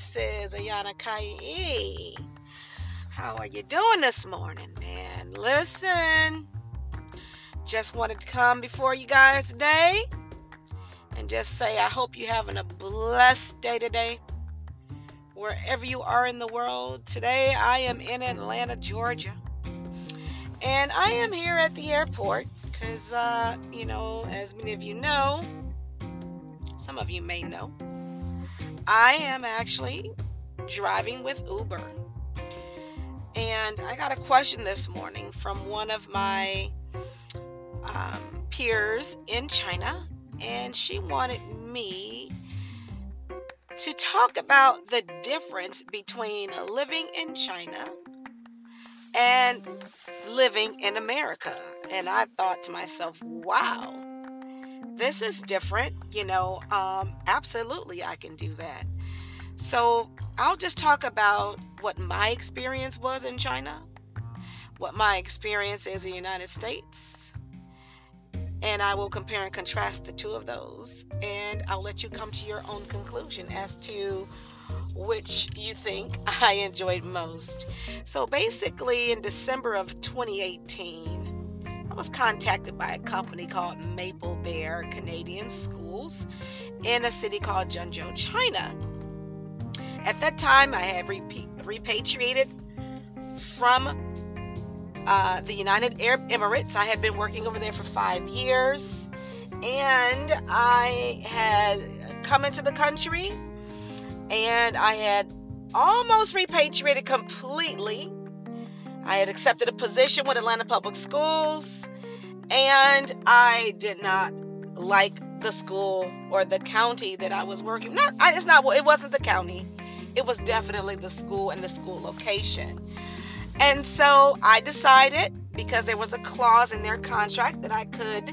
This is Ayanna Kai. How are you doing this morning, man? Listen, just wanted to come before you guys today and just say I hope you're having a blessed day today. Wherever you are in the world, today I am in Atlanta, Georgia. And I am here at the airport because, uh, you know, as many of you know, some of you may know, I am actually driving with Uber. And I got a question this morning from one of my um, peers in China, and she wanted me to talk about the difference between living in China and living in America. And I thought to myself, wow, this is different. You know, um, absolutely, I can do that. So I'll just talk about what my experience was in China, what my experience is in the United States, and I will compare and contrast the two of those, and I'll let you come to your own conclusion as to which you think I enjoyed most. So basically, in December of 2018, I was contacted by a company called Maple Bear Canadian Schools in a city called Zhengzhou, China. At that time, I had repatriated from uh, the United Arab Emirates. I had been working over there for five years, and I had come into the country, and I had almost repatriated completely. I had accepted a position with Atlanta Public Schools, and I did not like the school or the county that I was working. Not, I, it's not. It wasn't the county. It was definitely the school and the school location. And so I decided, because there was a clause in their contract, that I could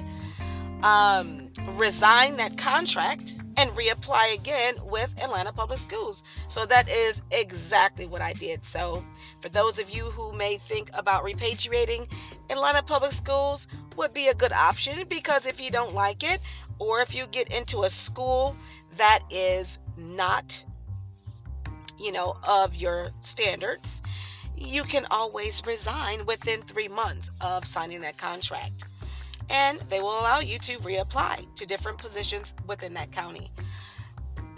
um, resign that contract and reapply again with Atlanta Public Schools. So that is exactly what I did. So, for those of you who may think about repatriating, Atlanta Public Schools would be a good option because if you don't like it, or if you get into a school that is not, you know, of your standards, you can always resign within three months of signing that contract. And they will allow you to reapply to different positions within that county.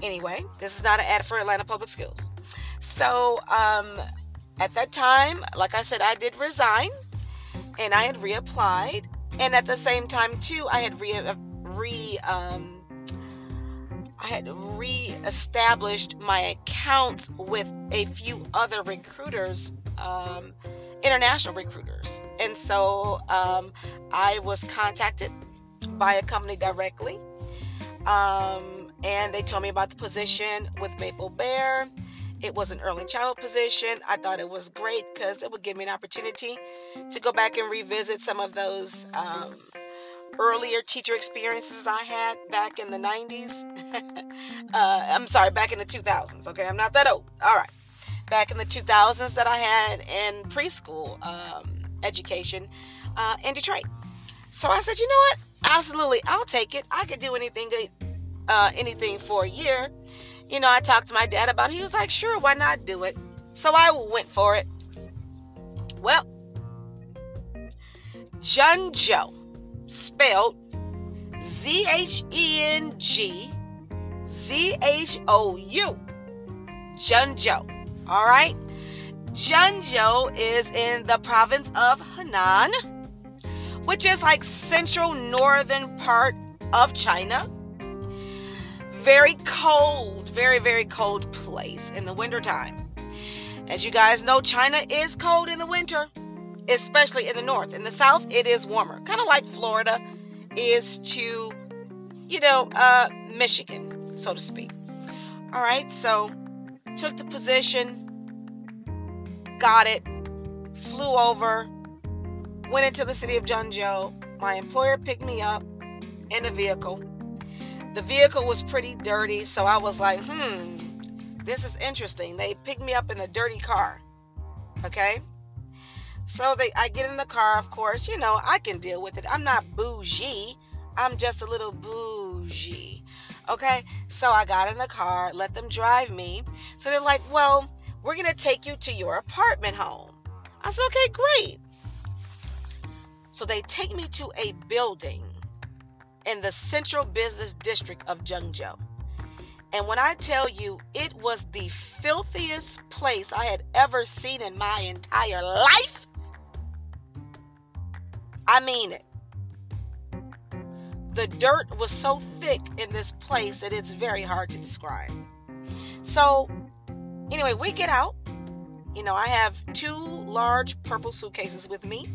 Anyway, this is not an ad for Atlanta Public Schools. So, um, at that time, like I said, I did resign and I had reapplied. And at the same time, too, I had re, re um, I had re-established my accounts with a few other recruiters, um, international recruiters, and so um, I was contacted by a company directly, um, and they told me about the position with Maple Bear. It was an early child position. I thought it was great because it would give me an opportunity to go back and revisit some of those um, earlier teacher experiences I had back in the 90s. uh, I'm sorry, back in the 2000s. Okay, I'm not that old. All right. Back in the 2000s that I had in preschool um, education uh, in Detroit. So I said, you know what? Absolutely, I'll take it. I could do anything, uh, anything for a year. You know, I talked to my dad about it. He was like, sure, why not do it? So I went for it. Well, Zhengzhou spelled Z H E N G Z H O U. Zhengzhou. All right. Zhengzhou is in the province of Henan, which is like central northern part of China. Very cold, very, very cold place in the wintertime. As you guys know, China is cold in the winter especially in the north. In the south, it is warmer, kind of like Florida is to, you know, uh, Michigan, so to speak. All right, so took the position, got it, flew over, went into the city of Zhengzhou. My employer picked me up in a vehicle. The vehicle was pretty dirty, so I was like, hmm, this is interesting. They picked me up in a dirty car. Okay? So they I get in the car, of course, you know, I can deal with it. I'm not bougie. I'm just a little bougie. Okay, so I got in the car, let them drive me. So they're like, well, we're going to take you to your apartment home. I said, okay, great. So they take me to a building in the central business district of Zhengzhou. And when I tell you, it was the filthiest place I had ever seen in my entire life. I mean it. The dirt was so thick in this place that it's very hard to describe. So, anyway, we get out. You know, I have two large purple suitcases with me.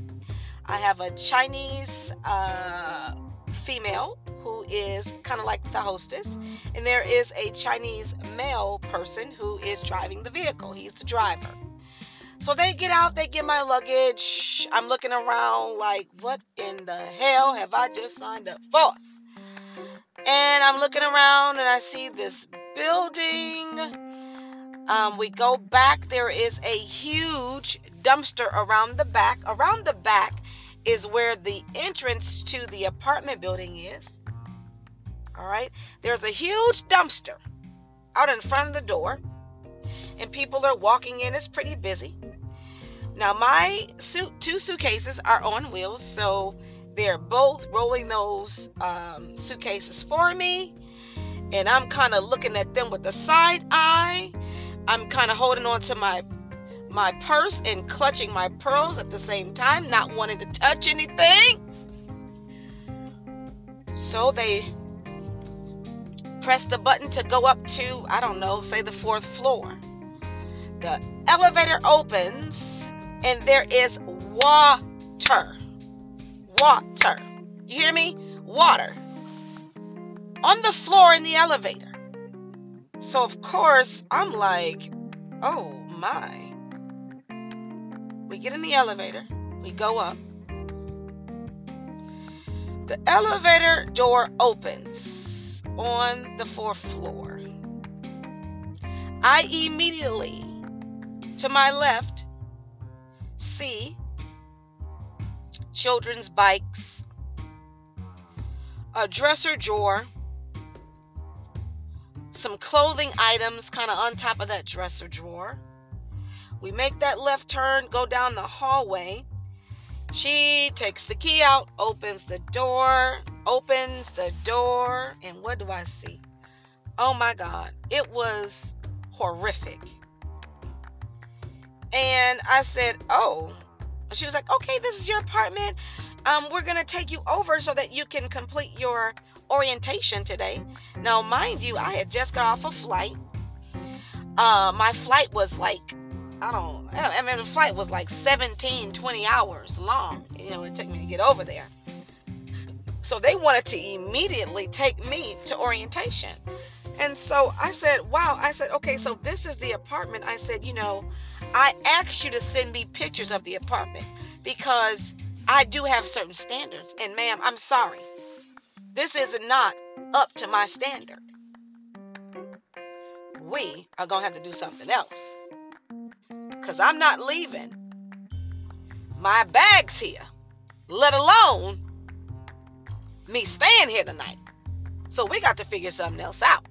I have a Chinese uh, female who is kind of like the hostess, and there is a Chinese male person who is driving the vehicle. He's the driver. So they get out, they get my luggage. I'm looking around like, what in the hell have I just signed up for? And I'm looking around and I see this building. Um, we go back, there is a huge dumpster around the back. Around the back is where the entrance to the apartment building is. All right. There's a huge dumpster out in front of the door, and people are walking in. It's pretty busy. Now, my suit, two suitcases are on wheels, so they're both rolling those um, suitcases for me. And I'm kind of looking at them with the side eye. I'm kind of holding on to my my purse and clutching my pearls at the same time, not wanting to touch anything. So they press the button to go up to, I don't know, say the fourth floor. The elevator opens and there is water. Water. You hear me? Water. On the floor in the elevator. So, of course, I'm like, oh my. We get in the elevator, we go up. The elevator door opens on the fourth floor. I immediately, to my left, see children's bikes, a dresser drawer, some clothing items kind of on top of that dresser drawer we make that left turn, go down the hallway. She takes the key out, opens the door, opens the door, and what do I see? Oh my God, it was horrific. And I said, Oh, she was like, Okay, this is your apartment. Um, we're gonna take you over so that you can complete your orientation today. Now, mind you, I had just got off a flight. Uh, my flight was like I don't, I mean, the flight was like 17, 20 hours long. You know, it took me to get over there. So they wanted to immediately take me to orientation. And so I said, wow. I said, okay, so this is the apartment. I said, you know, I asked you to send me pictures of the apartment because I do have certain standards. And ma'am, I'm sorry. This is not up to my standard. We are going to have to do something else because I'm not leaving my bags here, let alone me staying here tonight. So we got to figure something else out.